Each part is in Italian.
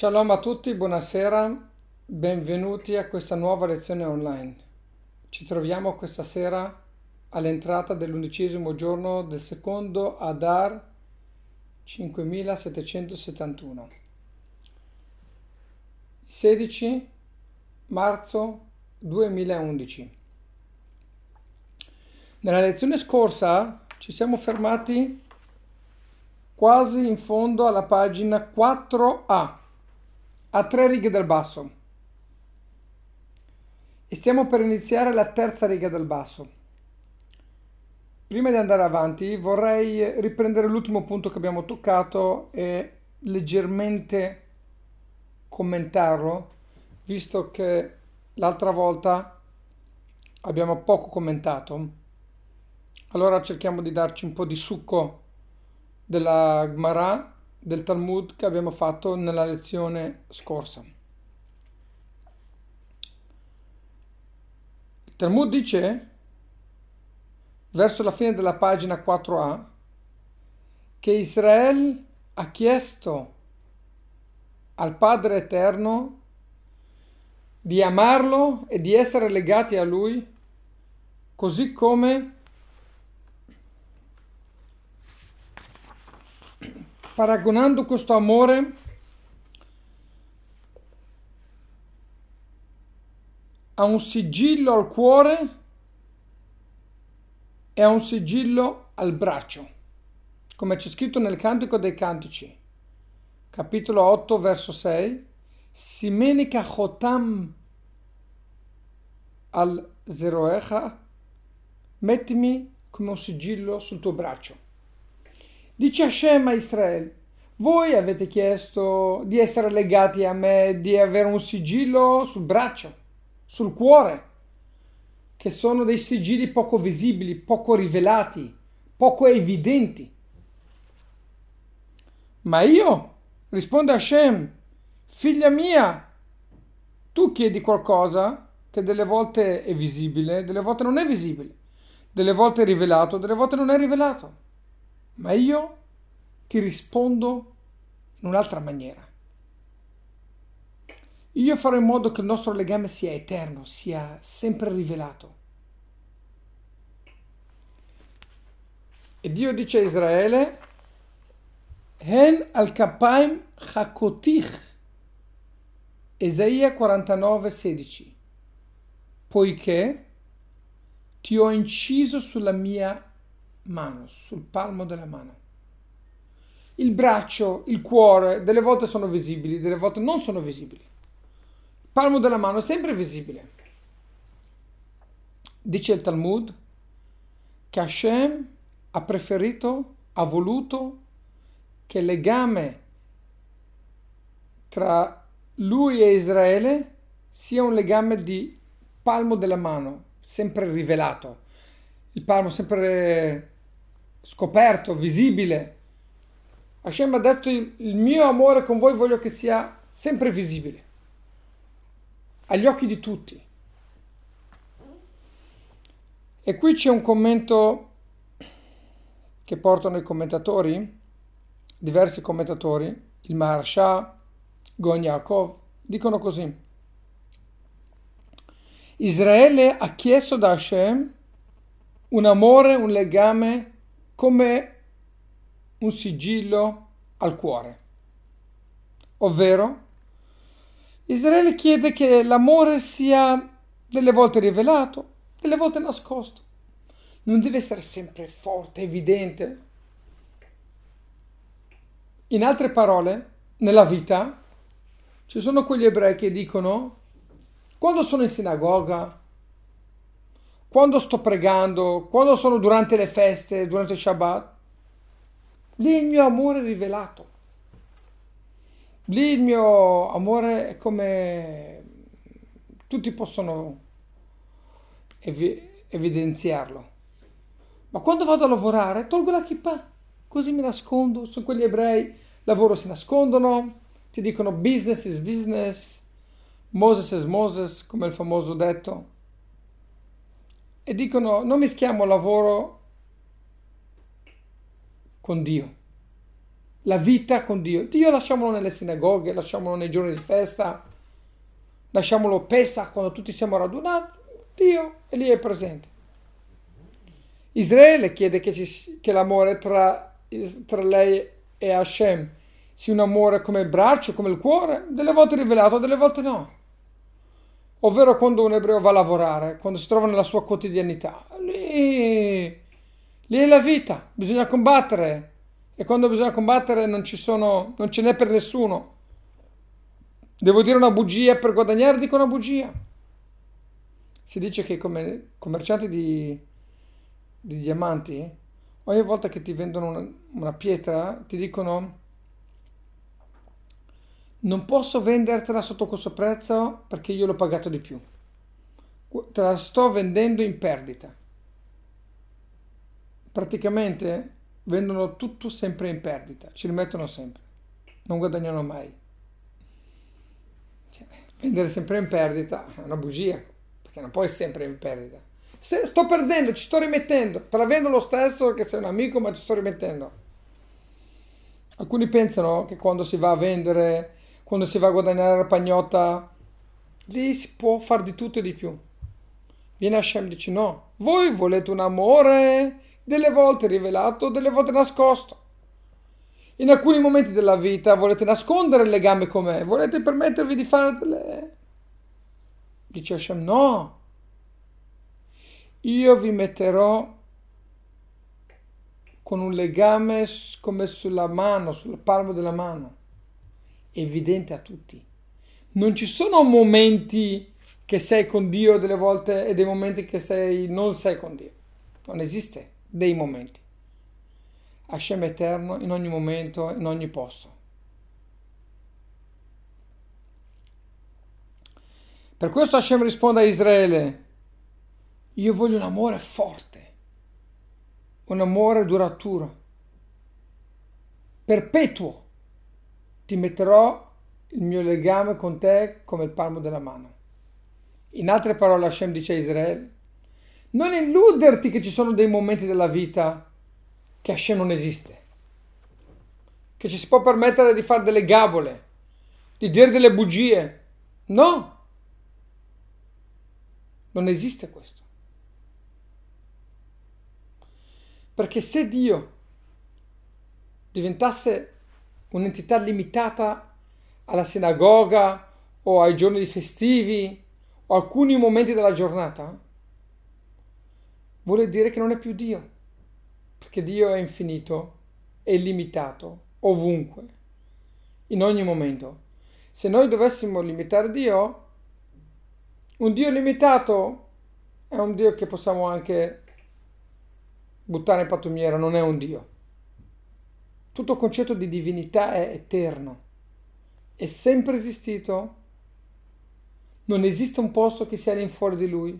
Shalom a tutti, buonasera, benvenuti a questa nuova lezione online. Ci troviamo questa sera all'entrata dell'undicesimo giorno del secondo Adar 5771. 16 marzo 2011. Nella lezione scorsa ci siamo fermati quasi in fondo alla pagina 4A a tre righe dal basso. E stiamo per iniziare la terza riga del basso. Prima di andare avanti vorrei riprendere l'ultimo punto che abbiamo toccato e leggermente commentarlo, visto che l'altra volta abbiamo poco commentato. Allora cerchiamo di darci un po' di succo della Gemara del Talmud che abbiamo fatto nella lezione scorsa. Il Talmud dice, verso la fine della pagina 4a, che Israele ha chiesto al Padre Eterno di amarlo e di essere legati a Lui, così come paragonando questo amore a un sigillo al cuore e a un sigillo al braccio, come c'è scritto nel Cantico dei Cantici, capitolo 8, verso 6, Simenica Chotam al Zeroecha, mettimi come un sigillo sul tuo braccio. Dice Hashem a Israele, voi avete chiesto di essere legati a me, di avere un sigillo sul braccio, sul cuore, che sono dei sigilli poco visibili, poco rivelati, poco evidenti. Ma io, risponde Hashem, figlia mia, tu chiedi qualcosa che delle volte è visibile, delle volte non è visibile, delle volte è rivelato, delle volte non è rivelato ma io ti rispondo in un'altra maniera. Io farò in modo che il nostro legame sia eterno, sia sempre rivelato. E Dio dice a Israele, Hen al kapaim chakotich, Esaia 49, 16, poiché ti ho inciso sulla mia mano, sul palmo della mano. Il braccio, il cuore, delle volte sono visibili, delle volte non sono visibili. Il palmo della mano è sempre visibile. Dice il Talmud che Hashem ha preferito, ha voluto che il legame tra lui e Israele sia un legame di palmo della mano, sempre rivelato. Il palmo sempre scoperto, visibile. Hashem ha detto il mio amore con voi voglio che sia sempre visibile, agli occhi di tutti. E qui c'è un commento che portano i commentatori, diversi commentatori, il Maharsha, Gon Yaakov, dicono così. Israele ha chiesto da Hashem un amore, un legame come un sigillo al cuore. Ovvero, Israele chiede che l'amore sia delle volte rivelato, delle volte nascosto. Non deve essere sempre forte, evidente. In altre parole, nella vita ci sono quegli ebrei che dicono, quando sono in sinagoga, quando sto pregando, quando sono durante le feste, durante il Shabbat, lì il mio amore è rivelato. Lì il mio amore è come tutti possono evi- evidenziarlo. Ma quando vado a lavorare, tolgo la kippa, così mi nascondo. Sono quegli ebrei, lavoro si nascondono, ti dicono business is business, Moses is Moses, come il famoso detto e dicono non mischiamo lavoro con Dio. la vita con Dio. Dio lasciamolo nelle sinagoghe, lasciamolo nei giorni di festa, lasciamolo Pesa quando tutti siamo radunati. Dio è lì è presente. Israele chiede che, ci, che l'amore tra, tra lei e Hashem sia un amore come il braccio, come il cuore, delle volte rivelato, delle volte no. Ovvero quando un ebreo va a lavorare, quando si trova nella sua quotidianità. Lì, lì è la vita, bisogna combattere. E quando bisogna combattere non, ci sono, non ce n'è per nessuno. Devo dire una bugia per guadagnare, dico una bugia. Si dice che come commercianti di, di diamanti, ogni volta che ti vendono una, una pietra, ti dicono non posso vendertela sotto questo prezzo perché io l'ho pagato di più. Te la sto vendendo in perdita. Praticamente vendono tutto sempre in perdita, ci rimettono sempre, non guadagnano mai. Cioè, vendere sempre in perdita è una bugia, perché non puoi sempre in perdita. Se sto perdendo, ci sto rimettendo, te la vendo lo stesso che sei un amico, ma ci sto rimettendo. Alcuni pensano che quando si va a vendere quando si va a guadagnare la pagnotta, lì si può fare di tutto e di più. Viene Hashem e dice no, voi volete un amore delle volte rivelato, delle volte nascosto. In alcuni momenti della vita volete nascondere il legame con volete permettervi di fare delle... Dice Hashem no, io vi metterò con un legame come sulla mano, sul palmo della mano evidente a tutti. Non ci sono momenti che sei con Dio delle volte e dei momenti che sei, non sei con Dio. Non esiste dei momenti. Hashem eterno in ogni momento, in ogni posto. Per questo Hashem risponde a Israele, io voglio un amore forte, un amore duraturo, perpetuo ti metterò il mio legame con te come il palmo della mano. In altre parole Hashem dice a Israele, non illuderti che ci sono dei momenti della vita che Hashem non esiste, che ci si può permettere di fare delle gabole, di dire delle bugie. No, non esiste questo. Perché se Dio diventasse un'entità limitata alla sinagoga o ai giorni festivi o alcuni momenti della giornata, vuole dire che non è più Dio, perché Dio è infinito, è illimitato, ovunque, in ogni momento. Se noi dovessimo limitare Dio, un Dio limitato è un Dio che possiamo anche buttare in pattumiera, non è un Dio. Tutto il concetto di divinità è eterno, è sempre esistito, non esiste un posto che sia fuori di lui.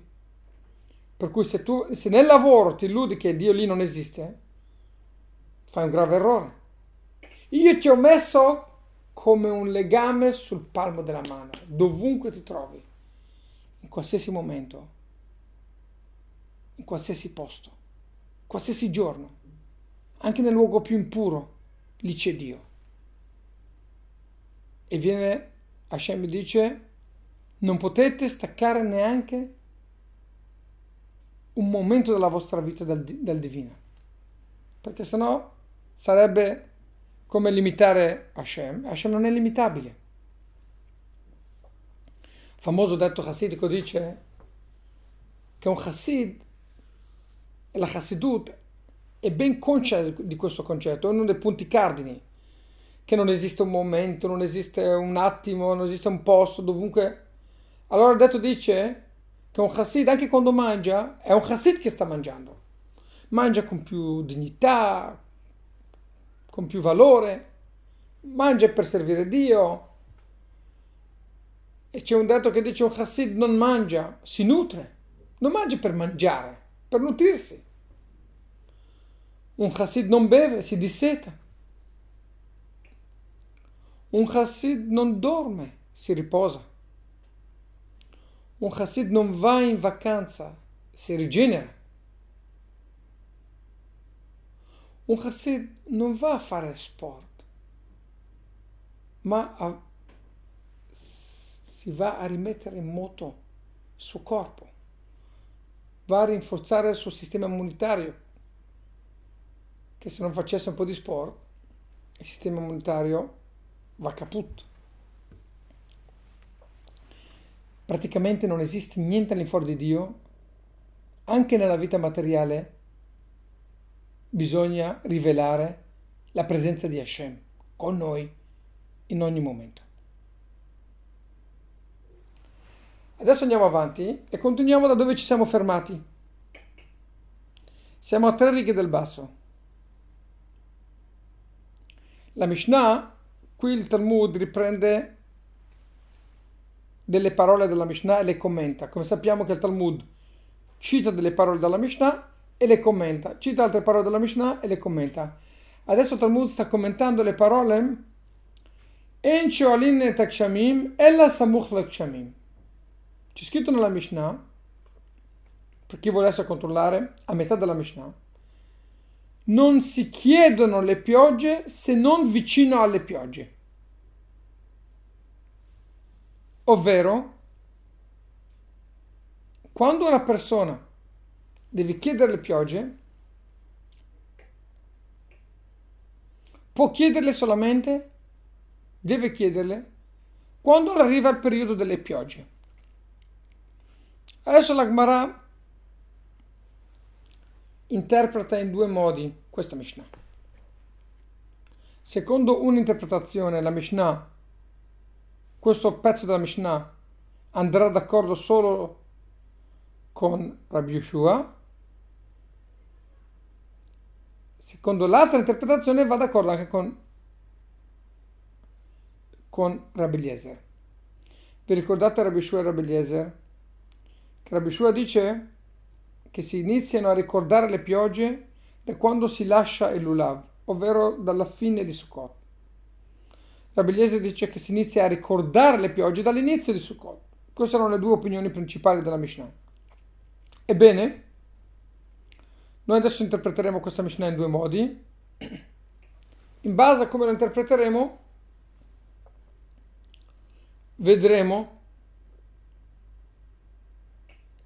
Per cui se tu se nel lavoro ti illudi che Dio lì non esiste, fai un grave errore. Io ti ho messo come un legame sul palmo della mano, dovunque ti trovi, in qualsiasi momento, in qualsiasi posto, qualsiasi giorno, anche nel luogo più impuro c'è Dio. E viene, Hashem dice, non potete staccare neanche un momento della vostra vita dal, dal divino, perché sennò sarebbe come limitare Hashem. Hashem non è limitabile. Il famoso detto chassidico dice che un chassid, la chassidut è ben conscia di questo concetto, è uno dei punti cardini, che non esiste un momento, non esiste un attimo, non esiste un posto, dovunque. Allora il detto dice che un chassid, anche quando mangia, è un chassid che sta mangiando. Mangia con più dignità, con più valore, mangia per servire Dio. E c'è un detto che dice un chassid non mangia, si nutre, non mangia per mangiare, per nutrirsi. Un chassid non beve, si disseta. Un chassid non dorme, si riposa. Un chassid non va in vacanza, si rigenera. Un chassid non va a fare sport, ma a, si va a rimettere in moto il suo corpo, va a rinforzare il suo sistema immunitario, che se non facesse un po' di sport, il sistema immunitario va caput. Praticamente non esiste niente all'infuori di Dio, anche nella vita materiale bisogna rivelare la presenza di Hashem con noi in ogni momento. Adesso andiamo avanti e continuiamo da dove ci siamo fermati. Siamo a tre righe del basso. La Mishnah, qui il Talmud riprende delle parole della Mishnah e le commenta. Come sappiamo che il Talmud cita delle parole della Mishnah e le commenta, cita altre parole della Mishnah e le commenta. Adesso il Talmud sta commentando le parole En takshamim ella samuch lakshamim. C'è scritto nella Mishnah, per chi volesse controllare, a metà della Mishnah, non si chiedono le piogge se non vicino alle piogge. Ovvero, quando una persona deve chiedere le piogge, può chiederle solamente, deve chiederle, quando arriva il periodo delle piogge. Adesso l'Agmarà interpreta in due modi questa Mishnah. Secondo un'interpretazione, la Mishnah, questo pezzo della Mishnah, andrà d'accordo solo con Rabbi Yeshua. Secondo l'altra interpretazione va d'accordo anche con, con Rabbi Eliezer. Vi ricordate Rabbi Yeshua e Rabbi Eliezer? Che Rabbi Yeshua dice che si iniziano a ricordare le piogge da quando si lascia il lulav, ovvero dalla fine di Sukkot. Rabbi Eliezer dice che si inizia a ricordare le piogge dall'inizio di Sukkot. Queste sono le due opinioni principali della Mishnah. Ebbene, noi adesso interpreteremo questa Mishnah in due modi. In base a come lo interpreteremo, vedremo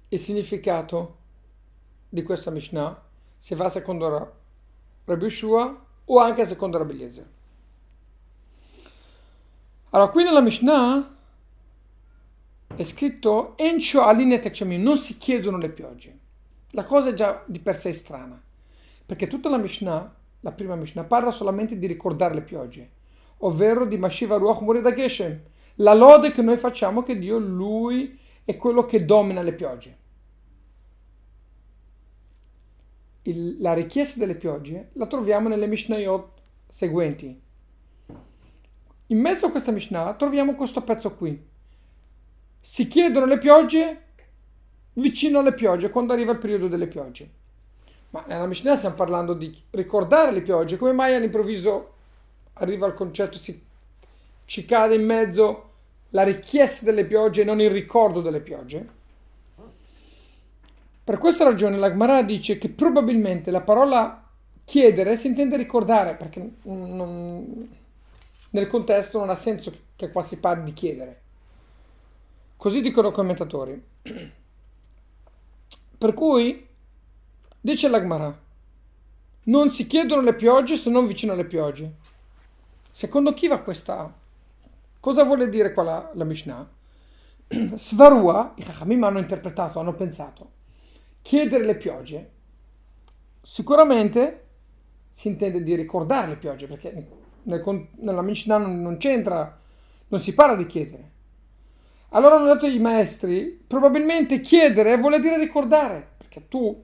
il significato di questa Mishnah se va secondo Rabbi Shua o anche secondo Rabbi Eliezer. Allora, qui nella Mishnah è scritto Encho aline tekshemim, non si chiedono le piogge. La cosa è già di per sé strana, perché tutta la Mishnah, la prima Mishnah, parla solamente di ricordare le piogge, ovvero di Mashiva Ruach Morida Geshem, la lode che noi facciamo che Dio, Lui, è quello che domina le piogge. Il, la richiesta delle piogge la troviamo nelle Mishnayot seguenti. In mezzo a questa Mishnah troviamo questo pezzo qui. Si chiedono le piogge vicino alle piogge, quando arriva il periodo delle piogge. Ma nella Mishnah stiamo parlando di ricordare le piogge. Come mai all'improvviso arriva il concetto, si, ci cade in mezzo la richiesta delle piogge e non il ricordo delle piogge? Per questa ragione la dice che probabilmente la parola chiedere si intende ricordare, perché non, nel contesto non ha senso che qua si parli di chiedere. Così dicono i commentatori. Per cui, dice l'Agmara, non si chiedono le piogge se non vicino alle piogge. Secondo chi va questa? Cosa vuole dire qua la, la Mishnah? Svarua, i Chachamim hanno interpretato, hanno pensato chiedere le piogge, sicuramente si intende di ricordare le piogge, perché nel, nella Mishnah non, non c'entra, non si parla di chiedere. Allora hanno detto i maestri, probabilmente chiedere vuole dire ricordare, perché tu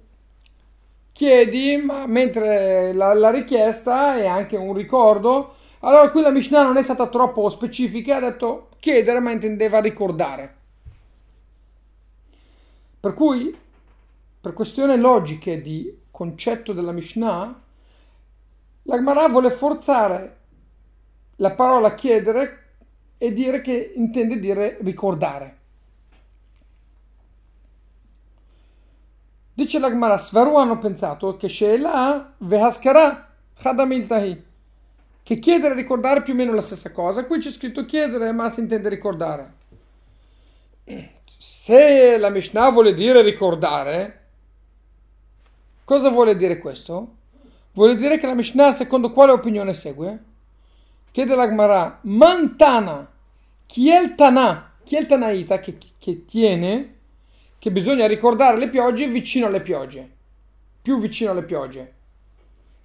chiedi, ma mentre la, la richiesta è anche un ricordo, allora qui la Mishnah non è stata troppo specifica, ha detto chiedere, ma intendeva ricordare. Per cui per questioni logiche di concetto della Mishnah, la Gemara vuole forzare la parola chiedere e dire che intende dire ricordare. Dice la Gemara, Svaru hanno pensato che Sheela Vehaskara Chadamiltahi, che chiedere e ricordare più o meno la stessa cosa. Qui c'è scritto chiedere, ma si intende ricordare. Se la Mishnah vuole dire ricordare, cosa vuole dire questo? Vuole dire che la Mishnah secondo quale opinione segue? Chiede la Gemara, Mantana, chi è il Tanà, chi è il Tanaita che, che tiene che bisogna ricordare le piogge vicino alle piogge, più vicino alle piogge.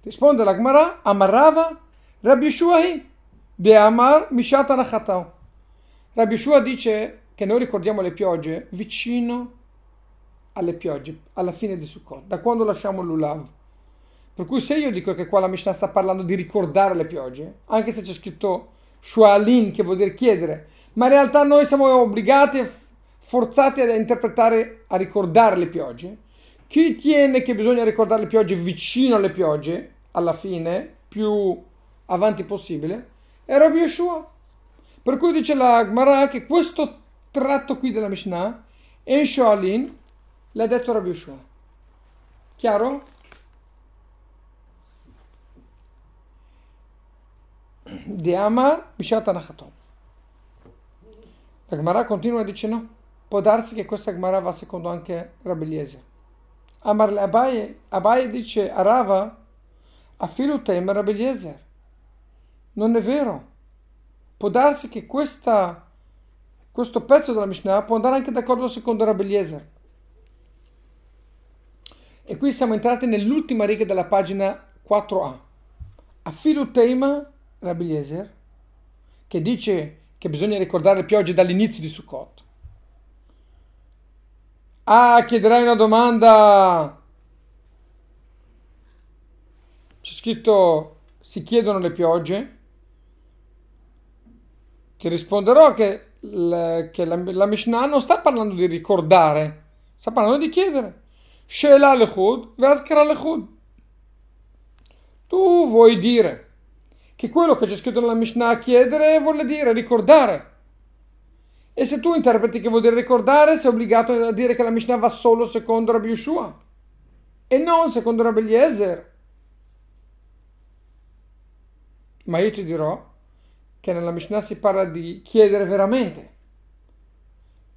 Risponde la Gemara, Amarrava, Rabbi Yeshuahi, de Amar Mishat Anachatao. Rabbi Yeshua dice che noi ricordiamo le piogge vicino alle piogge, alla fine di Sukkot, da quando lasciamo l'Ulav. Per cui se io dico che qua la Mishnah sta parlando di ricordare le piogge, anche se c'è scritto Shualin, che vuol dire chiedere, ma in realtà noi siamo obbligati, forzati a interpretare, a ricordare le piogge. Chi tiene che bisogna ricordare le piogge vicino alle piogge, alla fine, più avanti possibile, è Rabbi Yeshua. Per cui dice la Gemara che questo tratto qui della Mishnah, En Shoalin, l'ha detto Rabbi Yeshua. Chiaro? di Amar Bishat Anachatom. La Gemara continua e dice no, può darsi che questa Gemara va secondo anche Rabbi Eliezer. Amar Abaye, Abaye dice a Rava, affilu tem Rabbi Eliezer. Non è vero. Può darsi che questa, questo pezzo della Mishnah può andare anche d'accordo secondo Rabbi Eliezer. E qui siamo entrati nell'ultima riga della pagina 4a. Affilu tema Rabbi Eliezer, che dice che bisogna ricordare le piogge dall'inizio di Sukkot. Ah, chiederai una domanda. C'è scritto si chiedono le piogge. Ti risponderò che, che la, la Mishnah non sta parlando di ricordare, sta parlando di chiedere. Sheila lechud, veskara lechud. Tu vuoi dire che quello che c'è scritto nella Mishnah chiedere vuol dire ricordare. E se tu interpreti che vuol dire ricordare, sei obbligato a dire che la Mishnah va solo secondo Rabbi Yeshua e non secondo Rabbi Eliezer. Ma io ti dirò che nella Mishnah si parla di chiedere veramente.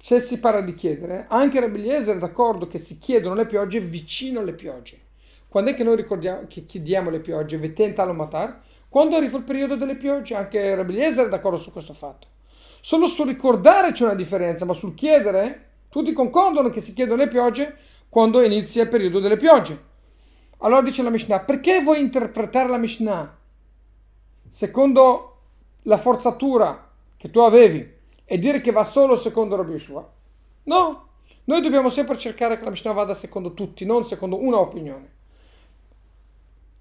Se si parla di chiedere, anche Rabbi Eliezer è d'accordo che si chiedono le piogge vicino alle piogge. Quando è che noi ricordiamo che chiediamo le piogge? Vetenta matar? Quando arriva il periodo delle piogge, anche Rabbi Eliezer è d'accordo su questo fatto. Solo sul ricordare c'è una differenza, ma sul chiedere, tutti concordano che si chiedono le piogge quando inizia il periodo delle piogge. Allora dice la Mishnah, perché vuoi interpretare la Mishnah secondo la forzatura che tu avevi e dire che va solo secondo Rabbi Yeshua? No, noi dobbiamo sempre cercare che la Mishnah vada secondo tutti, non secondo una opinione.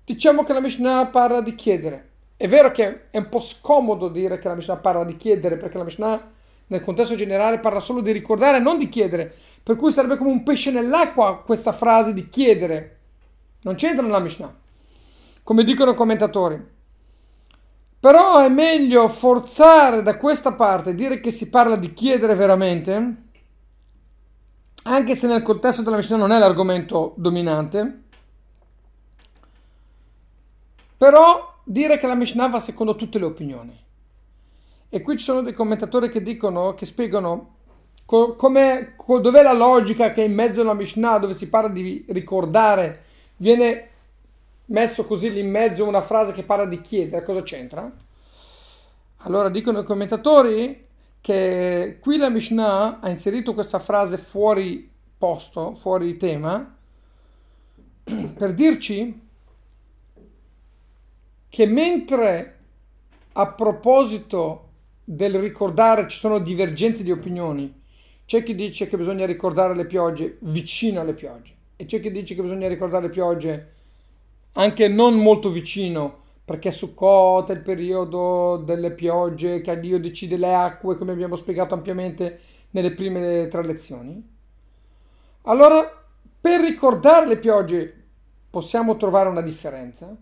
Diciamo che la Mishnah parla di chiedere. È vero che è un po' scomodo dire che la Mishnah parla di chiedere, perché la Mishnah nel contesto generale parla solo di ricordare, non di chiedere. Per cui sarebbe come un pesce nell'acqua questa frase di chiedere. Non c'entra nella Mishnah. Come dicono i commentatori. Però è meglio forzare da questa parte, dire che si parla di chiedere veramente, anche se nel contesto della Mishnah non è l'argomento dominante, però dire che la Mishnah va secondo tutte le opinioni. E qui ci sono dei commentatori che dicono, che spiegano co- dov'è la logica che in mezzo alla Mishnah, dove si parla di ricordare, viene messo così lì in mezzo una frase che parla di chiedere, cosa c'entra? Allora dicono i commentatori che qui la Mishnah ha inserito questa frase fuori posto, fuori tema, per dirci che mentre a proposito del ricordare ci sono divergenze di opinioni, c'è chi dice che bisogna ricordare le piogge vicino alle piogge e c'è chi dice che bisogna ricordare le piogge anche non molto vicino perché Sukkot è il periodo delle piogge che Dio decide le acque come abbiamo spiegato ampiamente nelle prime tre lezioni. Allora, per ricordare le piogge possiamo trovare una differenza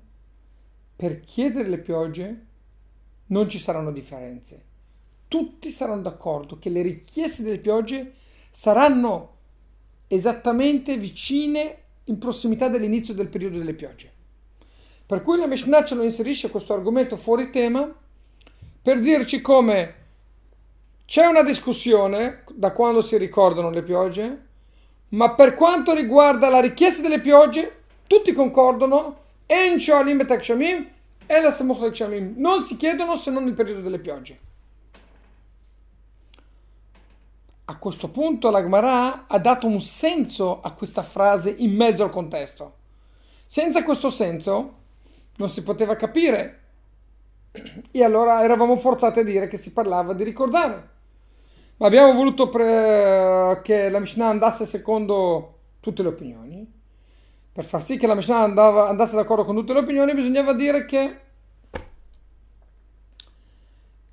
per chiedere le piogge non ci saranno differenze. Tutti saranno d'accordo che le richieste delle piogge saranno esattamente vicine in prossimità dell'inizio del periodo delle piogge. Per cui la Mishnah ce lo inserisce questo argomento fuori tema per dirci come c'è una discussione da quando si ricordano le piogge, ma per quanto riguarda la richiesta delle piogge, tutti concordano En Shoalim et Akshamim e la Samuch Akshamim. Non si chiedono se non nel periodo delle piogge. A questo punto la Gemara ha dato un senso a questa frase in mezzo al contesto. Senza questo senso non si poteva capire e allora eravamo forzati a dire che si parlava di ricordare. Ma abbiamo voluto pre- che la Mishnah andasse secondo tutte le opinioni. Per far sì che la Mishnah andava, andasse d'accordo con tutte le opinioni bisognava dire che,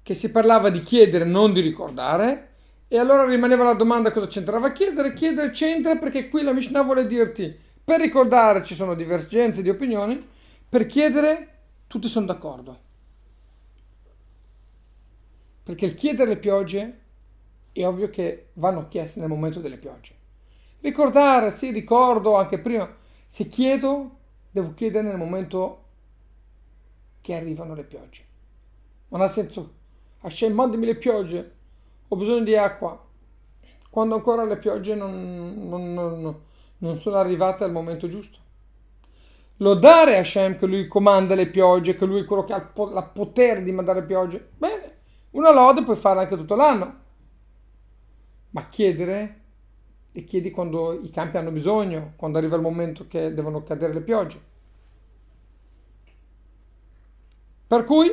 che si parlava di chiedere, non di ricordare. E allora rimaneva la domanda cosa c'entrava chiedere. Chiedere c'entra perché qui la Mishnah vuole dirti per ricordare ci sono divergenze di opinioni, per chiedere tutti sono d'accordo. Perché il chiedere le piogge è ovvio che vanno chieste nel momento delle piogge. Ricordare, sì, ricordo anche prima. Se chiedo, devo chiedere nel momento che arrivano le piogge. Non ha senso, Hashem, mandami le piogge, ho bisogno di acqua. Quando ancora le piogge non, non, non, non sono arrivate al momento giusto. Lodare Hashem che lui comanda le piogge, che lui è quello che ha il potere di mandare piogge. Bene, una lode puoi farla anche tutto l'anno ma chiedere e chiedi quando i campi hanno bisogno, quando arriva il momento che devono cadere le piogge. Per cui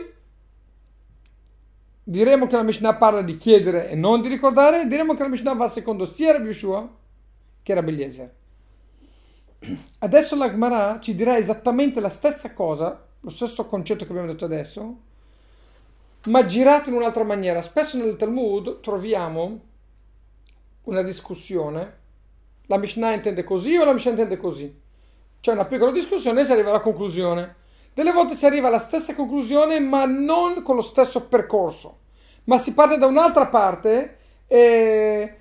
diremo che la Mishnah parla di chiedere e non di ricordare, diremo che la Mishnah va secondo sia Rabbi Yeshua che Rabbi Eliezer. Adesso la Gemara ci dirà esattamente la stessa cosa, lo stesso concetto che abbiamo detto adesso, ma girato in un'altra maniera. Spesso nel Talmud troviamo una discussione, la Mishnah intende così o la Mishnah intende così. C'è una piccola discussione e si arriva alla conclusione. Delle volte si arriva alla stessa conclusione ma non con lo stesso percorso, ma si parte da un'altra parte e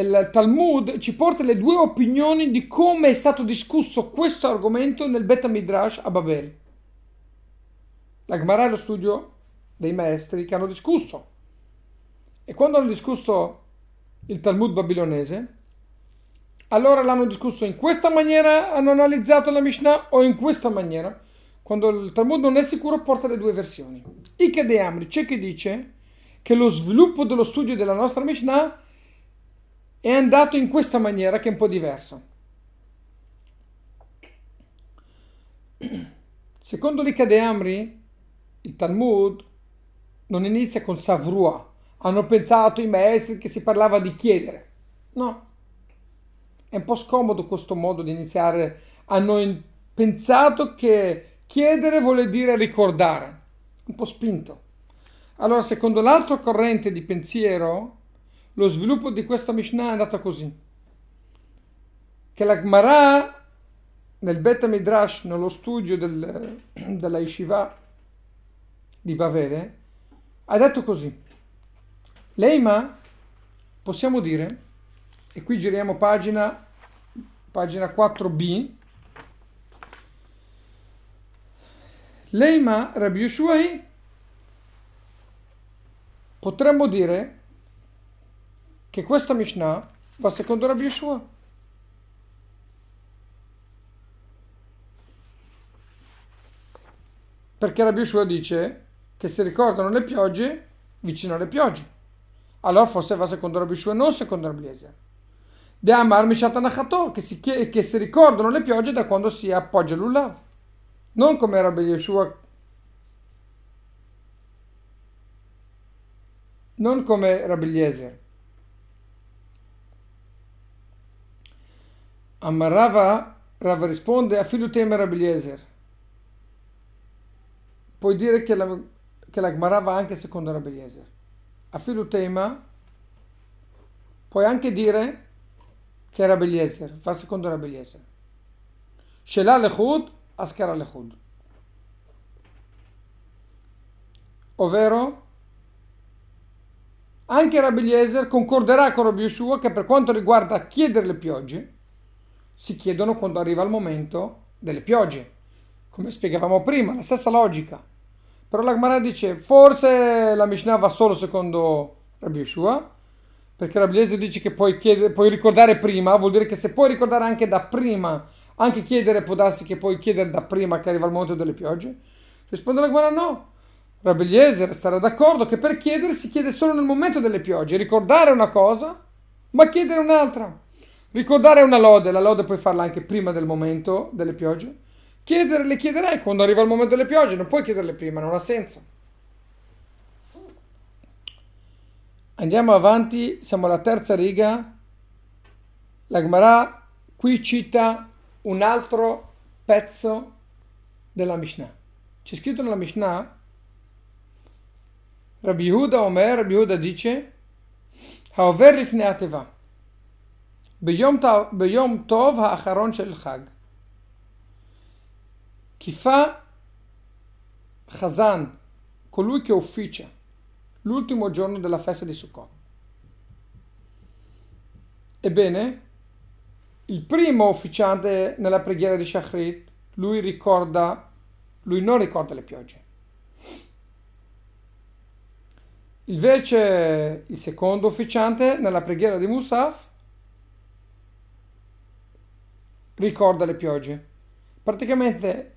il Talmud ci porta le due opinioni di come è stato discusso questo argomento nel Beta Midrash a Babel. La Gemara è lo studio dei maestri che hanno discusso. E quando hanno discusso il Talmud babilonese, allora l'hanno discusso in questa maniera, hanno analizzato la Mishnah o in questa maniera. Quando il Talmud non è sicuro porta le due versioni. Ikede Amri c'è chi dice che lo sviluppo dello studio della nostra Mishnah è andato in questa maniera che è un po' diverso. Secondo l'Ikade Amri, il Talmud non inizia con Savrua, hanno pensato i maestri che si parlava di chiedere. No, è un po' scomodo questo modo di iniziare. Hanno pensato che chiedere vuole dire ricordare, un po' spinto. Allora, secondo l'altro corrente di pensiero, lo sviluppo di questa Mishnah è andato così. Che la Gemara nel Beta Midrash, nello studio del, della Yeshiva di Bavere, ha detto così. Leima, possiamo dire, e qui giriamo pagina, pagina 4b, Leima Rabbi Yeshuai, potremmo dire che questa Mishnah va secondo Rabbi Yeshua. Perché Rabbi Yeshua dice che si ricordano le piogge vicino alle piogge allora forse va secondo Rabbi Shua e non secondo Rabbi Eliezer. De Amar Mishat Anachato, che si, che si ricordano le piogge da quando si appoggia l'Ullav. Non come Rabbi Yeshua, non come Rabbi Eliezer. Amarava, Rava risponde, a figlio teme Rabbi Eliezer. Puoi dire che la, che la Gemara va anche secondo Rabbi Eliezer a filutema puoi anche dire che era Beliezer, fa secondo era Beliezer. Shelah lechud, askara lechud. Ovvero, anche Rabbi Eliezer concorderà con Rabbi Yeshua che per quanto riguarda chiedere le piogge, si chiedono quando arriva il momento delle piogge. come spiegavamo prima, la stessa logica. Però la Gemara dice, forse la Mishnah va solo secondo Rabbi Yeshua, perché Rabbi Eliezer dice che puoi, chiedere, puoi ricordare prima, vuol dire che se puoi ricordare anche da prima, anche chiedere può darsi che puoi chiedere da prima che arriva il momento delle piogge. Risponde la Gemara no. Rabbi Eliezer sarà d'accordo che per chiedere si chiede solo nel momento delle piogge, ricordare una cosa, ma chiedere un'altra. Ricordare una lode, la lode puoi farla anche prima del momento delle piogge. Chiedere, le chiederai quando arriva il momento delle piogge, non puoi chiederle prima, non ha senso. Andiamo avanti, siamo alla terza riga. L'Agmarà qui cita un altro pezzo della Mishnah. C'è scritto nella Mishnah, Rabbi Yehuda Omer, Rabbi Yehuda dice, Haover rifneateva, ביום, ביום טוב האחרון של חג chi fa Chazan, colui che ufficia l'ultimo giorno della festa di Sukkot. Ebbene, il primo ufficiante nella preghiera di Shachrit, lui ricorda, lui non ricorda le piogge. Invece il secondo ufficiante nella preghiera di Musaf ricorda le piogge. Praticamente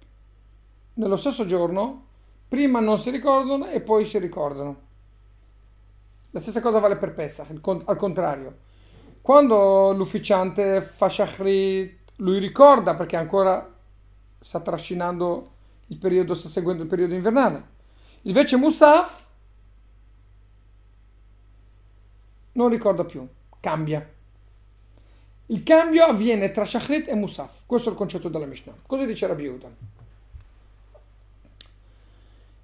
nello stesso giorno, prima non si ricordano e poi si ricordano. La stessa cosa vale per Pesach, al contrario. Quando l'ufficiante fa Shachrit, lui ricorda perché ancora sta trascinando il periodo, sta seguendo il periodo invernale. Invece Musaf non ricorda più, cambia. Il cambio avviene tra Shachrit e Musaf. Questo è il concetto della Mishnah. Cosa dice Rabbi Yehuda?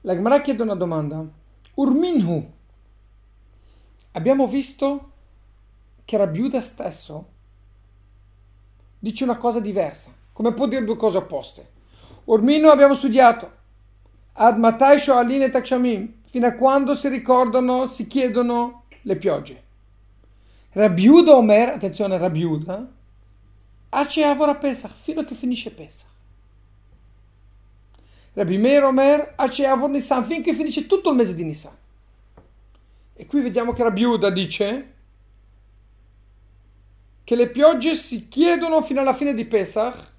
La Gemara chiede una domanda. Urminhu. Abbiamo visto che Rabbi stesso dice una cosa diversa. Come può dire due cose opposte? Urminhu abbiamo studiato. Ad matai sho'alin e takshamim. Fino a quando si ricordano, si chiedono le piogge. Rabiuda Omer, attenzione Rabiuda, Ace Avora Pesach, fino a che finisce Pesach. Rabbi Meir Omer, Ace Avor Nissan, finché finisce tutto il mese di Nissan. E qui vediamo che Rabbi Uda dice che le piogge si chiedono fino alla fine di Pesach,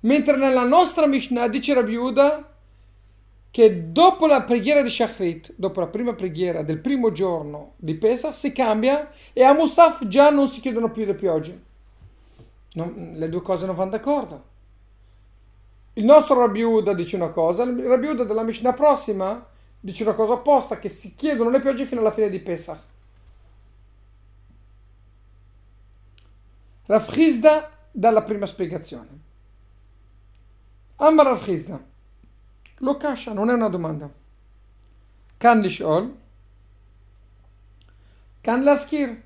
mentre nella nostra Mishnah dice Rabbi Uda che dopo la preghiera di Shachrit, dopo la prima preghiera del primo giorno di Pesach, si cambia e a Musaf già non si chiedono più le piogge. Non, le due cose non vanno d'accordo. Il nostro Rabbi Uda dice una cosa, il Rabbi Uda della Mishnah prossima dice una cosa opposta, che si chiedono le piogge fino alla fine di Pesach. Rav Chizda dalla prima spiegazione. Amar Rav Chizda. Lo cascia, non è una domanda. Kan lishol. Kan laskir.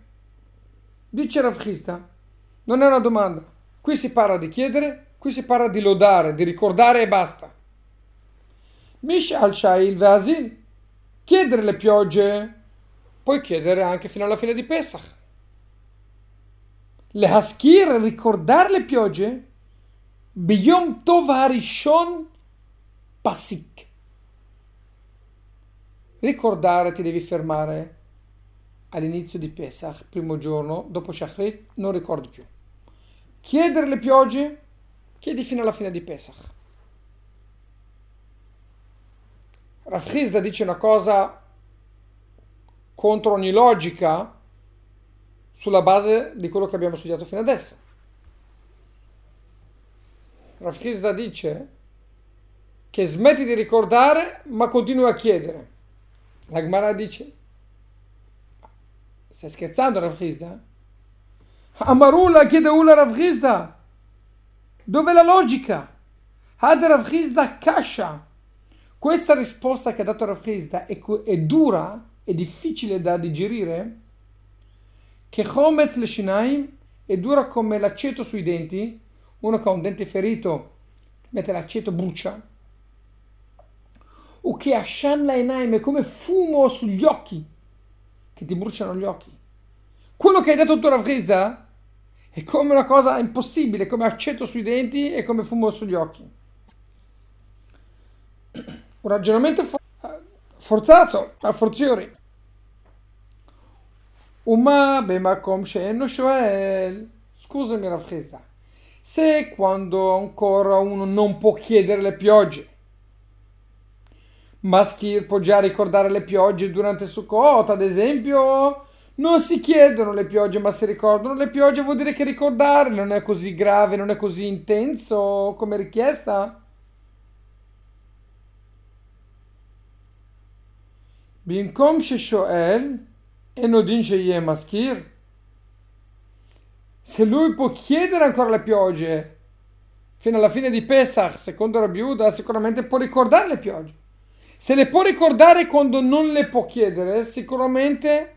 Dice Rav Chizda. Non è una domanda. Qui si parla di chiedere, qui si parla di lodare, di ricordare e basta. Mish al Shail Vasil. Chiedere le piogge, puoi chiedere anche fino alla fine di Pesach. Le Haskir, ricordare le piogge, Biyom Tov Harishon Pasik. Ricordare ti devi fermare all'inizio di Pesach, primo giorno, dopo Shachrit, non ricordi più. Chiedere le piogge, chiedi fino alla fine di Pesach. Rav Chizda dice una cosa contro ogni logica sulla base di quello che abbiamo studiato fino adesso. Rav Chizda dice che smetti di ricordare ma continui a chiedere. La Gemara dice stai scherzando Rav Chizda? Amarula chiede Ula Rav Chizda dov'è la logica? Had Rav Chizda kasha questa risposta che ha dato Rav Chizda è, è dura e difficile da digerire, che Chometz le Shinaim è dura come l'aceto sui denti, uno che ha un dente ferito mette l'aceto brucia, o che ascialla e è come fumo sugli occhi, che ti bruciano gli occhi. Quello che hai detto tu a è come una cosa impossibile, come aceto sui denti e come fumo sugli occhi. Un ragionamento forzato a forziori. Umma bemakom shenno shoel. Scusami Rafresa. Se quando ancora uno non può chiedere le piogge Maschir può già ricordare le piogge durante Sukkot, ad esempio, non si chiedono le piogge ma si ricordano le piogge, vuol dire che ricordare non è così grave, non è così intenso come richiesta. במקום ששואל, אינו דין שיהיה מזכיר? Se lui può chiedere ancora le piogge fino alla fine di Pesach, secondo Rabbi Uda, sicuramente può ricordare le piogge. Se le può ricordare quando non le può chiedere, sicuramente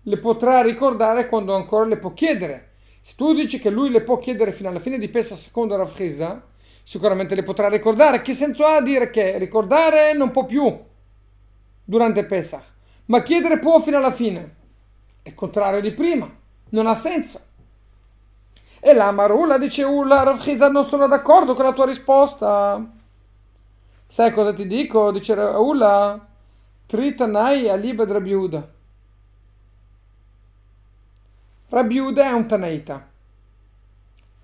le potrà ricordare quando ancora le può chiedere. Se tu dici che lui le può chiedere fino alla fine di Pesach, secondo Rav Chizda, sicuramente le potrà ricordare. Che senso ha dire che ricordare non può più durante Pesach, ma chiedere può fino alla fine? È contrario di prima non ha senso. E la Marula dice Ulla, Rav Chizar, non sono d'accordo con la tua risposta. Sai cosa ti dico? Dice Ulla, Tritanai Alibad Rabiuda. Rabiuda è un Tanaita.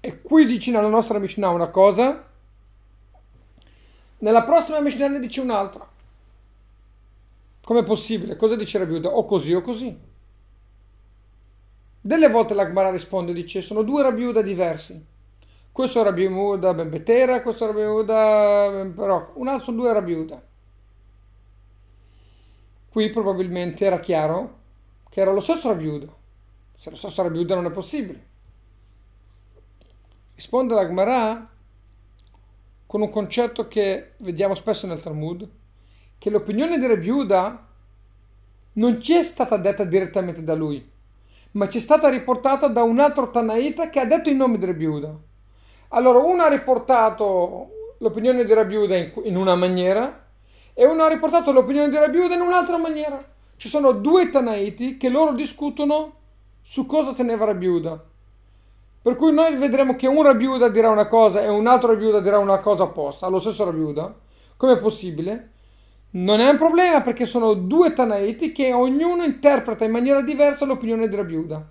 E qui dice nella nostra Mishnah una cosa, nella prossima Mishnah ne dice un'altra. Com'è possibile? Cosa dice Rabiuda? O così o così. Delle volte l'Akbara risponde, dice, sono due Rabiuda diversi. Questo è Rabiuda ben Betera, questo è Rabiuda ben Però, un altro sono due Rabiuda. Qui probabilmente era chiaro che era lo stesso Rabiuda. Se lo stesso Rabiuda non è possibile. Risponde l'Agmarà con un concetto che vediamo spesso nel Talmud, che l'opinione di Rabiuda non ci è stata detta direttamente da lui, ma ci è stata riportata da un altro Tanaita che ha detto il nome di Rabiuda. Allora, uno ha riportato l'opinione di Rabiuda in, una maniera e uno ha riportato l'opinione di Rabiuda in un'altra maniera. Ci sono due Tanaiti che loro discutono su cosa teneva Rabiuda. Per cui noi vedremo che un Rabiuda dirà una cosa e un altro Rabiuda dirà una cosa opposta, allo stesso Rabiuda. Come è possibile? Non è un problema perché sono due Tanaiti che ognuno interpreta in maniera diversa l'opinione di Rabiuda.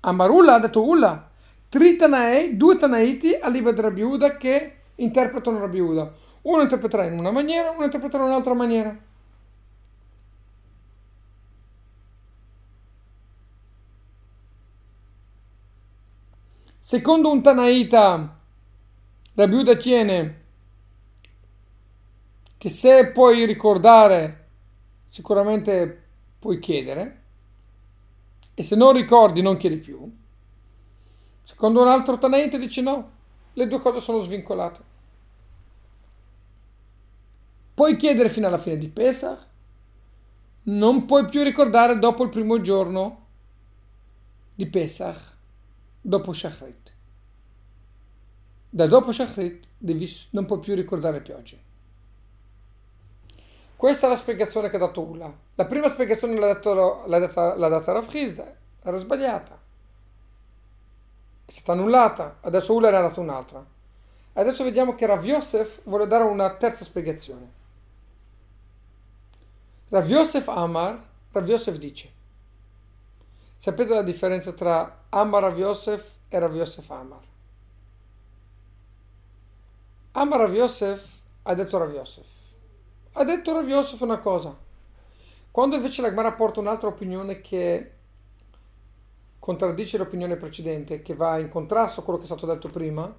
Amarullah ha detto Ulla, tri Tanaei, due Tanaiti a livello di Rabiuda che interpretano Rabiuda. Uno interpreterà in una maniera, uno interpreterà in un'altra maniera. Secondo un Tanaita, Rabiuda tiene che se puoi ricordare sicuramente puoi chiedere e se non ricordi non chiedi più. Secondo un altro Tanaite dice no, le due cose sono svincolate. Puoi chiedere fino alla fine di Pesach, non puoi più ricordare dopo il primo giorno di Pesach, dopo Shachrit. Da dopo Shachrit devi, non puoi più ricordare piogge. Questa è la spiegazione che ha dato Ulla. La prima spiegazione l'ha, detto, l'ha, data, l'ha data Rav Chizda, era sbagliata. È stata annullata, adesso Ulla ne ha dato un'altra. Adesso vediamo che Rav Yosef vuole dare una terza spiegazione. Rav Yosef Amar, Rav Yosef dice, sapete la differenza tra Amar Rav Yosef e Rav Yosef Amar? Amar Rav Yosef ha detto Rav Yosef ha detto Rav Yosef una cosa. Quando invece la Gemara porta un'altra opinione che contraddice l'opinione precedente, che va in contrasto con quello che è stato detto prima,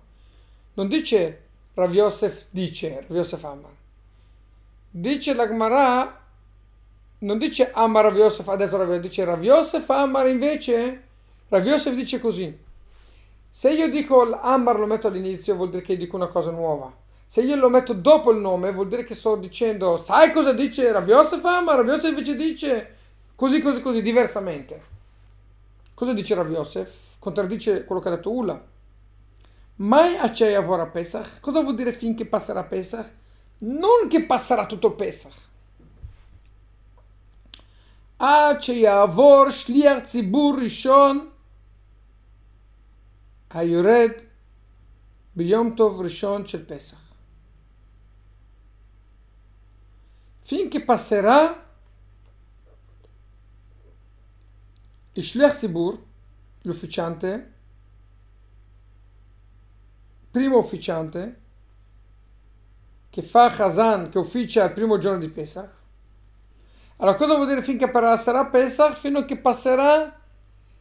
non dice Rav Yosef dice, Rav Yosef Amar. Dice la non dice Amar Rav Yosef, ha detto Rav Yosef, dice Rav Yosef Amar invece, Rav Yosef dice così. Se io dico Amar lo metto all'inizio vuol dire che dico una cosa nuova. Se io lo metto dopo il nome, vuol dire che sto dicendo, sai cosa dice Rav Yosef Ma Rav Yosef invece dice così, così, così, diversamente. Cosa dice Rav Yosef? Contraddice quello che ha detto Ula. Mai acei avora Pesach? Cosa vuol dire finché passerà Pesach? Non che passerà tutto il Pesach. עד שיעבור שליח ציבור ראשון היורד ביום טוב ראשון של פסח. finché passerà il Shlech l'ufficiante, primo ufficiante, che fa Chazan, che ufficia il primo giorno di Pesach. Allora cosa vuol dire finché sarà Pesach? Fino a che passerà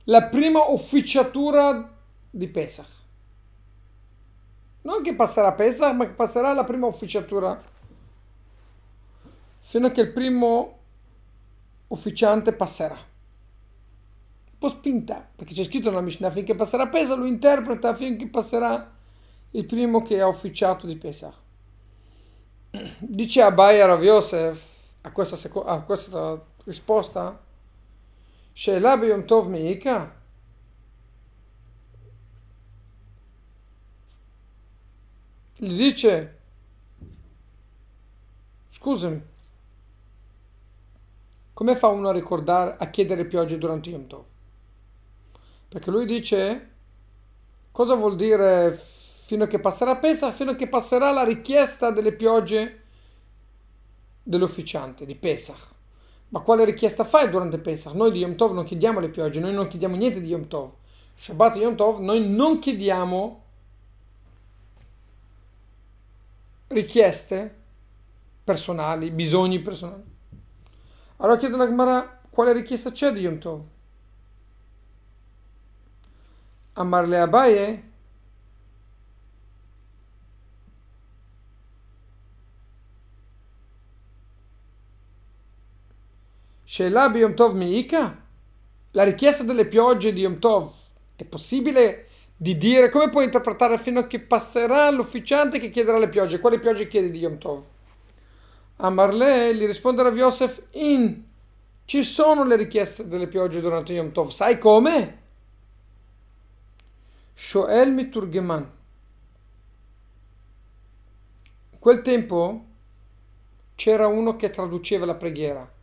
la prima ufficiatura di Pesach. Non che passerà Pesach, ma che passerà la prima ufficiatura. Fino a che il primo ufficiante passerà. Po' spinta, perché c'è scritto nella Mishnah finché passerà Pesach, lo interpreta finché passerà il primo che ha ufficiato di Pesach. Dice Abai Rav Yosef a questa, seco- a questa risposta, Sheila Yom Tov Meika, gli dice, scusami, come fa uno a ricordare, a chiedere piogge durante Yom Tov? Perché lui dice, cosa vuol dire fino a che passerà Pesach, fino a che passerà la richiesta delle piogge dell'ufficiante di Pesach. Ma quale richiesta fai durante Pesach? Noi di Yom Tov non chiediamo le piogge, noi non chiediamo niente di Yom Tov. Shabbat Yom Tov noi non chiediamo richieste personali, bisogni personali. Allora chiedo alla Gemara quale richiesta c'è di Yom Tov. Amarle Abaye Sheila Yom Tov Miika? La richiesta delle piogge di Yom Tov è possibile di dire come puoi interpretare fino a che passerà l'ufficiante che chiederà le piogge? Quali piogge chiedi di Yom Tov? A Marlè gli risponde Rav Yosef in ci sono le richieste delle piogge durante Yom Tov. Sai come? Shoel Miturgeman. Quel tempo c'era uno che traduceva la preghiera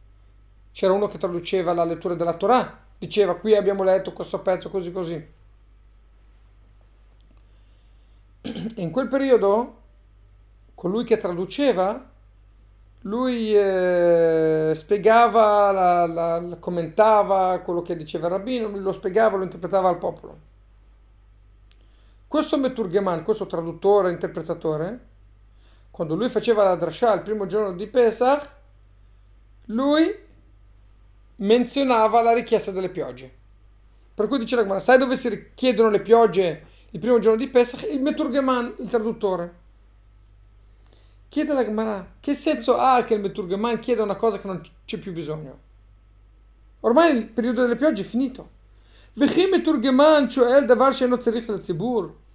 c'era uno che traduceva la lettura della Torah, diceva qui abbiamo letto questo pezzo così così. In quel periodo, colui che traduceva, lui eh, spiegava, la, la, commentava quello che diceva il rabbino, lui lo spiegava, lo interpretava al popolo. Questo Meturgeman, questo traduttore, interpretatore, quando lui faceva la drasha il primo giorno di Pesach, lui menzionava la richiesta delle piogge. Per cui dice la Gemara, sai dove si chiedono le piogge il primo giorno di Pesach? Il Meturgeman, il traduttore. Chiede alla Gemara, che senso ha che il Meturgeman chieda una cosa che non c'è più bisogno? Ormai il periodo delle piogge è finito.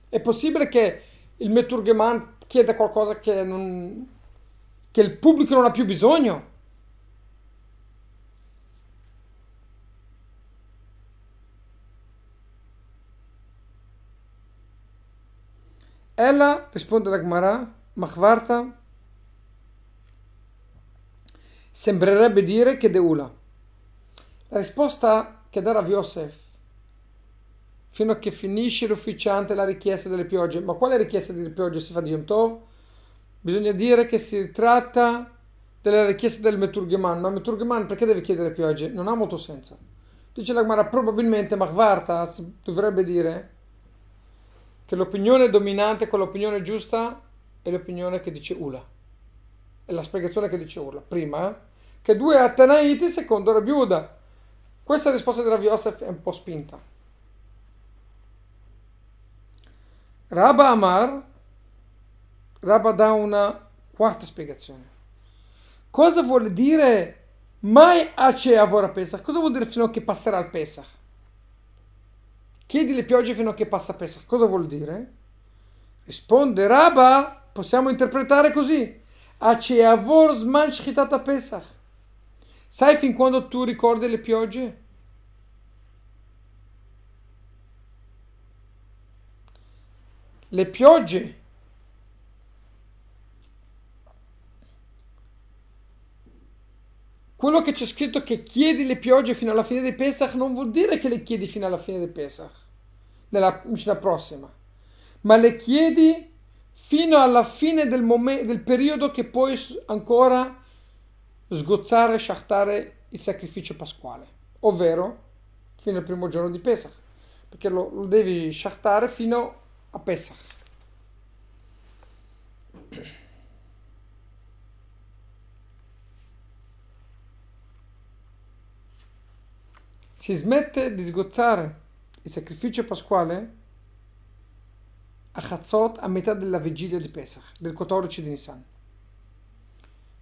È possibile che il Meturgeman chieda qualcosa che, non, che il pubblico non ha più bisogno? Ella, risponde la Gemara, Machvarta, sembrerebbe dire che Deula. La risposta che dà Rav Yosef, fino a che finisce l'ufficiante la richiesta delle piogge, ma quale richiesta delle piogge si fa di Yom Tov? Bisogna dire che si tratta della richiesta del Meturgeman, ma Meturgeman perché deve chiedere piogge? Non ha molto senso. Dice la Gemara, probabilmente Machvarta dovrebbe dire che l'opinione dominante, quell'opinione giusta, è l'opinione che dice Ula. È la spiegazione che dice Ula. Prima, eh? che due Atanaiti secondo Rabbi Uda. Questa risposta di Yosef è un po' spinta. Rabba Amar, Rabba dà una quarta spiegazione. Cosa vuole dire mai Ace Avora Pesach? Cosa vuol dire fino a che passerà il Pesach? Chiedi le piogge fino a che passa Pesach. Cosa vuol dire? Risponde Rabba, possiamo interpretare così. Aceavor zman shchitata Pesach. Sai fin quando tu ricordi le piogge? Le piogge. Quello che c'è scritto che chiedi le piogge fino alla fine di Pesach non vuol dire che le chiedi fino alla fine di Pesach nella Mishnah prossima, ma le chiedi fino alla fine del, momento, del periodo che poi ancora sgozzare, shachtare il sacrificio pasquale, ovvero fino al primo giorno di Pesach, perché lo, lo devi shachtare fino a Pesach. Si smette di sgozzare il sacrificio pasquale a Chatzot a metà della vigilia di Pesach, del 14 di Nisan.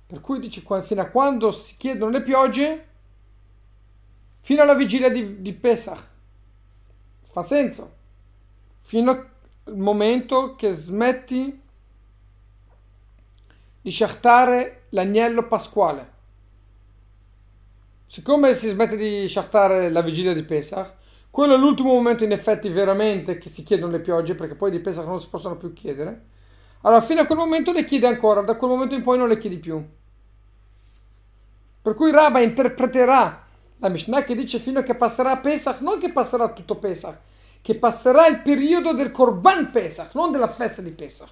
Per cui dice fino a quando si chiedono le piogge, fino alla vigilia di, di Pesach. Fa senso. Fino al momento che smetti di sciattare l'agnello pasquale. Siccome si smette di sciattare la vigilia di Pesach, quello è l'ultimo momento in effetti veramente che si chiedono le piogge, perché poi di Pesach non si possono più chiedere. Allora, fino a quel momento le chiede ancora, da quel momento in poi non le chiedi più. Per cui Rabba interpreterà la Mishnah che dice fino a che passerà Pesach, non che passerà tutto Pesach, che passerà il periodo del Korban Pesach, non della festa di Pesach.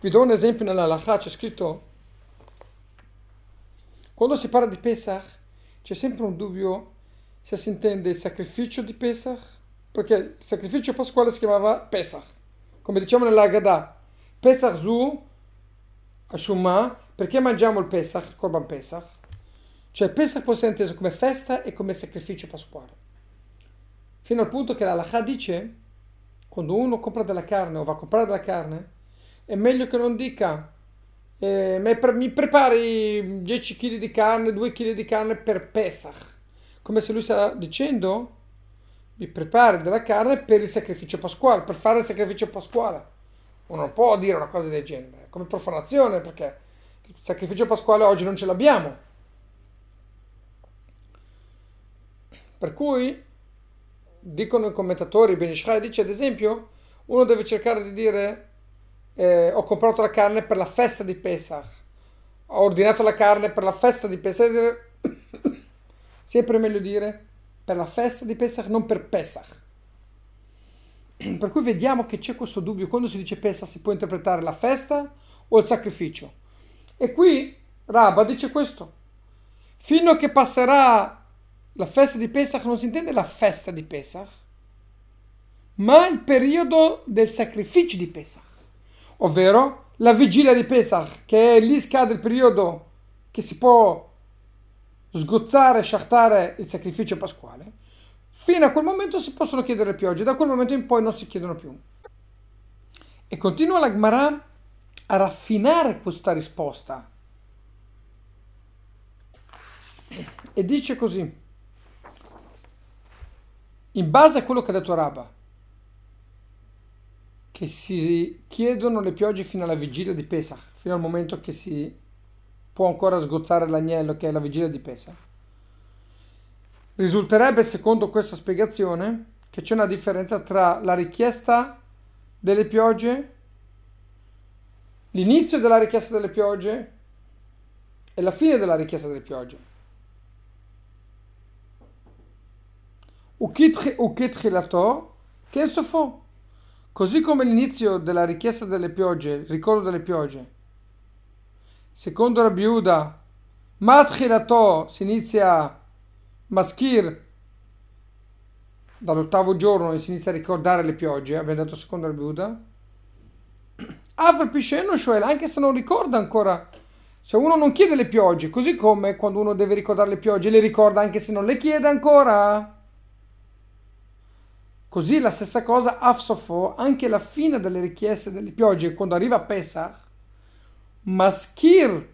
Vi do un esempio nella Lacha, c'è scritto, quando si parla di Pesach, c'è sempre un dubbio se si intende il sacrificio di Pesach, perché il sacrificio pasquale si chiamava Pesach, come diciamo nella Haggadah. Pesach Zu, Ashuma, perché mangiamo il Pesach, il Korban Pesach? Cioè Pesach può essere inteso come festa e come sacrificio pasquale. Fino al punto che la Lacha dice, quando uno compra della carne o va a comprare della carne, è meglio che non dica eh, mi prepari 10 kg di carne, 2 kg di carne per Pesach. Come se lui sta dicendo mi prepari della carne per il sacrificio pasquale, per fare il sacrificio pasquale. Uno non può dire una cosa del genere, come profanazione, perché il sacrificio pasquale oggi non ce l'abbiamo. Per cui, dicono i commentatori, Ben Ishai dice ad esempio, uno deve cercare di dire eh, ho comprato la carne per la festa di Pesach, ho ordinato la carne per la festa di Pesach, sempre meglio dire per la festa di Pesach, non per Pesach. Per cui vediamo che c'è questo dubbio, quando si dice Pesach si può interpretare la festa o il sacrificio. E qui Rabba dice questo, fino a che passerà la festa di Pesach non si intende la festa di Pesach, ma il periodo del sacrificio di Pesach ovvero la vigilia di Pesach, che è lì scade il periodo che si può sgozzare, sciartare il sacrificio pasquale. Fino a quel momento si possono chiedere piogge, da quel momento in poi non si chiedono più. E continua la Gemara a raffinare questa risposta. E dice così, in base a quello che ha detto Rabba, che si chiedono le piogge fino alla vigilia di Pesach, fino al momento che si può ancora sgozzare l'agnello che è la vigilia di Pesach. Risulterebbe, secondo questa spiegazione, che c'è una differenza tra la richiesta delle piogge, l'inizio della richiesta delle piogge e la fine della richiesta delle piogge. Ukitchilato, che è il sofò. Così come l'inizio della richiesta delle piogge, il ricordo delle piogge. Secondo Rabbi Uda, Matchilato si inizia Maschir dall'ottavo giorno si inizia a ricordare le piogge, abbiamo detto secondo Rabbi Uda. Afal Pisheno Shoel, anche se non ricorda ancora, se uno non chiede le piogge, così come quando uno deve ricordare le piogge, le ricorda anche se non le chiede ancora. Così la stessa cosa Afsofo, anche la fine delle richieste delle piogge, quando arriva Pesach, Maschir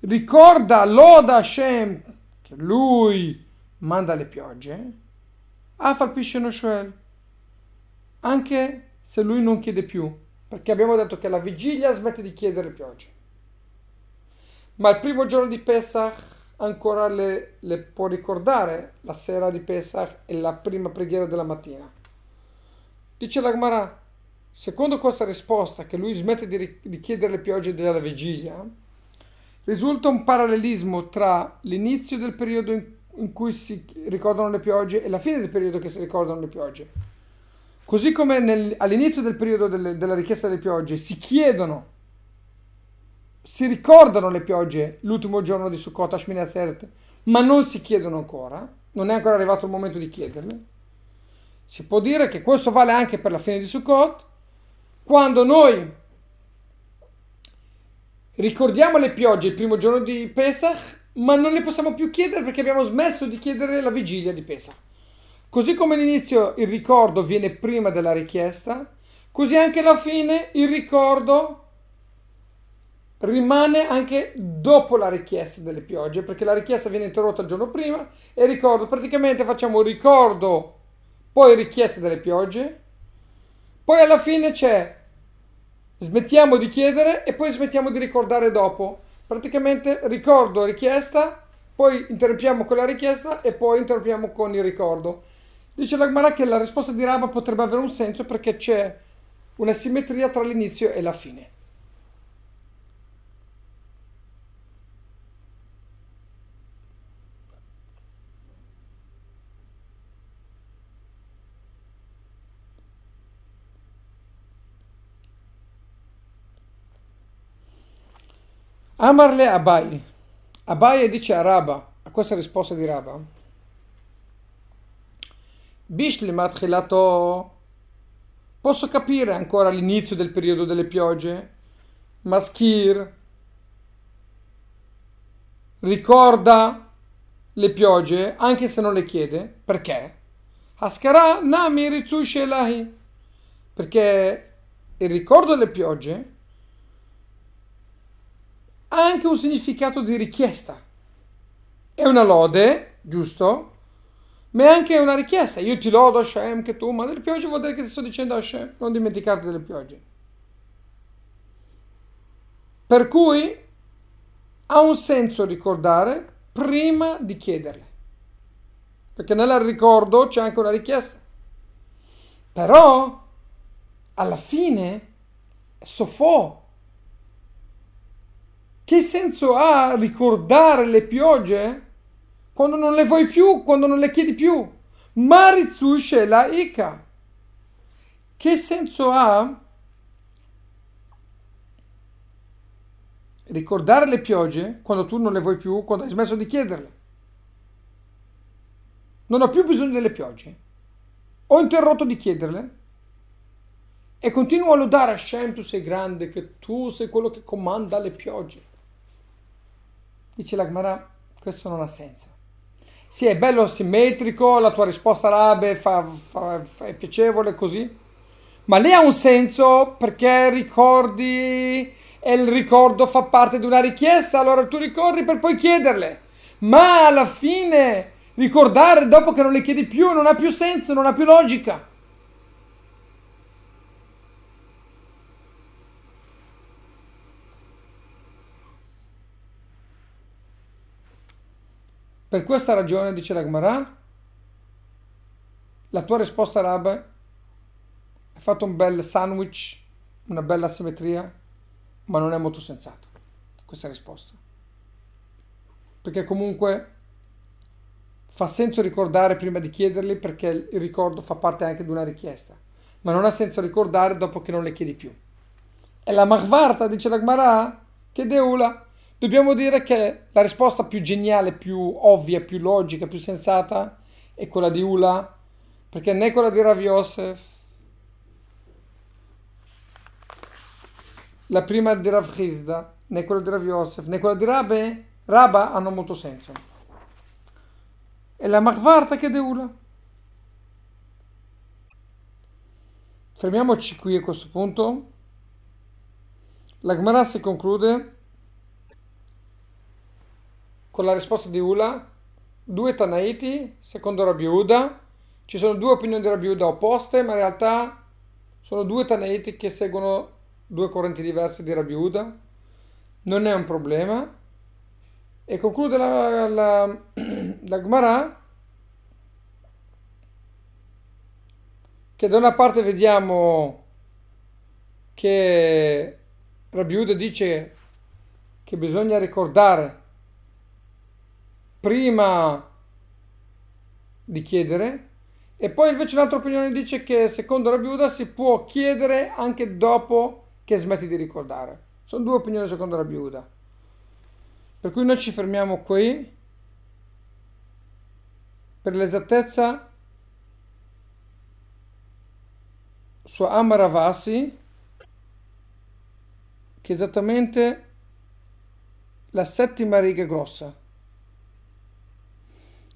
ricorda, loda Hashem, che lui manda le piogge, Afal Pisheno Shoel, anche se lui non chiede più, perché abbiamo detto che la vigilia smette di chiedere piogge. Ma il primo giorno di Pesach ancora le, le, può ricordare la sera di Pesach e la prima preghiera della mattina. Dice l'Agmarà, secondo questa risposta che lui smette di, di chiedere le piogge della vigilia, risulta un parallelismo tra l'inizio del periodo in, in cui si ricordano le piogge e la fine del periodo che si ricordano le piogge. Così come nel, all'inizio del periodo delle, della richiesta delle piogge si chiedono si ricordano le piogge l'ultimo giorno di Sukkot, Ashmini Atzeret, ma non si chiedono ancora, non è ancora arrivato il momento di chiederle. Si può dire che questo vale anche per la fine di Sukkot, quando noi ricordiamo le piogge il primo giorno di Pesach, ma non le possiamo più chiedere perché abbiamo smesso di chiedere la vigilia di Pesach. Così come all'inizio il ricordo viene prima della richiesta, così anche alla fine il ricordo rimane anche dopo la richiesta delle piogge, perché la richiesta viene interrotta il giorno prima e ricordo, praticamente facciamo ricordo, poi richiesta delle piogge, poi alla fine c'è smettiamo di chiedere e poi smettiamo di ricordare dopo. Praticamente ricordo, richiesta, poi interrompiamo con la richiesta e poi interrompiamo con il ricordo. Dice l'Agmara che la risposta di Rabba potrebbe avere un senso perché c'è una simmetria tra l'inizio e la fine. Amarle Abai. Abai dice a Rabba, a questa risposta di Rabba. Bishlimat Chilato. Posso capire ancora l'inizio del periodo delle piogge? Maschir ricorda le piogge anche se non le chiede. Perché? Haskara Nami Ritsushi Elahi. Perché il ricordo delle piogge ha anche un significato di richiesta. È una lode, giusto? Ma è anche una richiesta. Io ti lodo Hashem che tu mandi le piogge, vuol dire che ti sto dicendo Hashem, non dimenticarti delle piogge. Per cui ha un senso ricordare prima di chiederle. Perché nel ricordo c'è anche una richiesta. Però alla fine soffò che senso ha ricordare le piogge quando non le vuoi più, quando non le chiedi più? Marizushe la Ika. Che senso ha ricordare le piogge quando tu non le vuoi più, quando hai smesso di chiederle? Non ho più bisogno delle piogge. Ho interrotto di chiederle e continuo a lodare Hashem, tu sei grande, che tu sei quello che comanda le piogge. Dice la Gemara, questo non ha senso. Sì, è bello simmetrico, la tua risposta arabe fa, fa, fa, è piacevole così, ma lì ha un senso perché ricordi e il ricordo fa parte di una richiesta, allora tu ricordi per poi chiederle. Ma alla fine ricordare dopo che non le chiedi più non ha più senso, non ha più logica. Per questa ragione, dice la Gemara, la tua risposta araba hai fatto un bel sandwich, una bella simmetria, ma non è molto sensato questa risposta. Perché comunque fa senso ricordare prima di chiederli perché il ricordo fa parte anche di una richiesta, ma non ha senso ricordare dopo che non le chiedi più. E la Mahvarta, dice la Gemara, che deula Dobbiamo dire che la risposta più geniale, più ovvia, più logica, più sensata è quella di Ula, perché né quella di Rav Yosef, la prima di Rav Chizda, né quella di Rav Yosef, né quella di Rabbe, Rabba hanno molto senso. E la Machvarta che è Ula. Fermiamoci qui a questo punto. La Gemara si conclude con la risposta di Ula, due Tanaiti, secondo Rabbi Uda. Ci sono due opinioni di Rabbi Uda opposte, ma in realtà sono due Tanaiti che seguono due correnti diverse di Rabbi Uda. Non è un problema. E conclude la, la, la Gemara che da una parte vediamo che Rabbi Uda dice che bisogna ricordare prima di chiedere e poi invece un'altra opinione dice che secondo la Biuda si può chiedere anche dopo che smetti di ricordare. Sono due opinioni secondo la Biuda. Per cui noi ci fermiamo qui. Per l'esattezza su Amaravasi, che esattamente la settima riga grossa.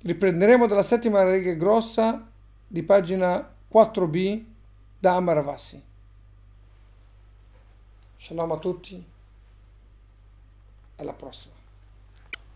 Riprenderemo dalla settima riga grossa di pagina 4b da Amaravasi. Shalom a tutti, alla prossima.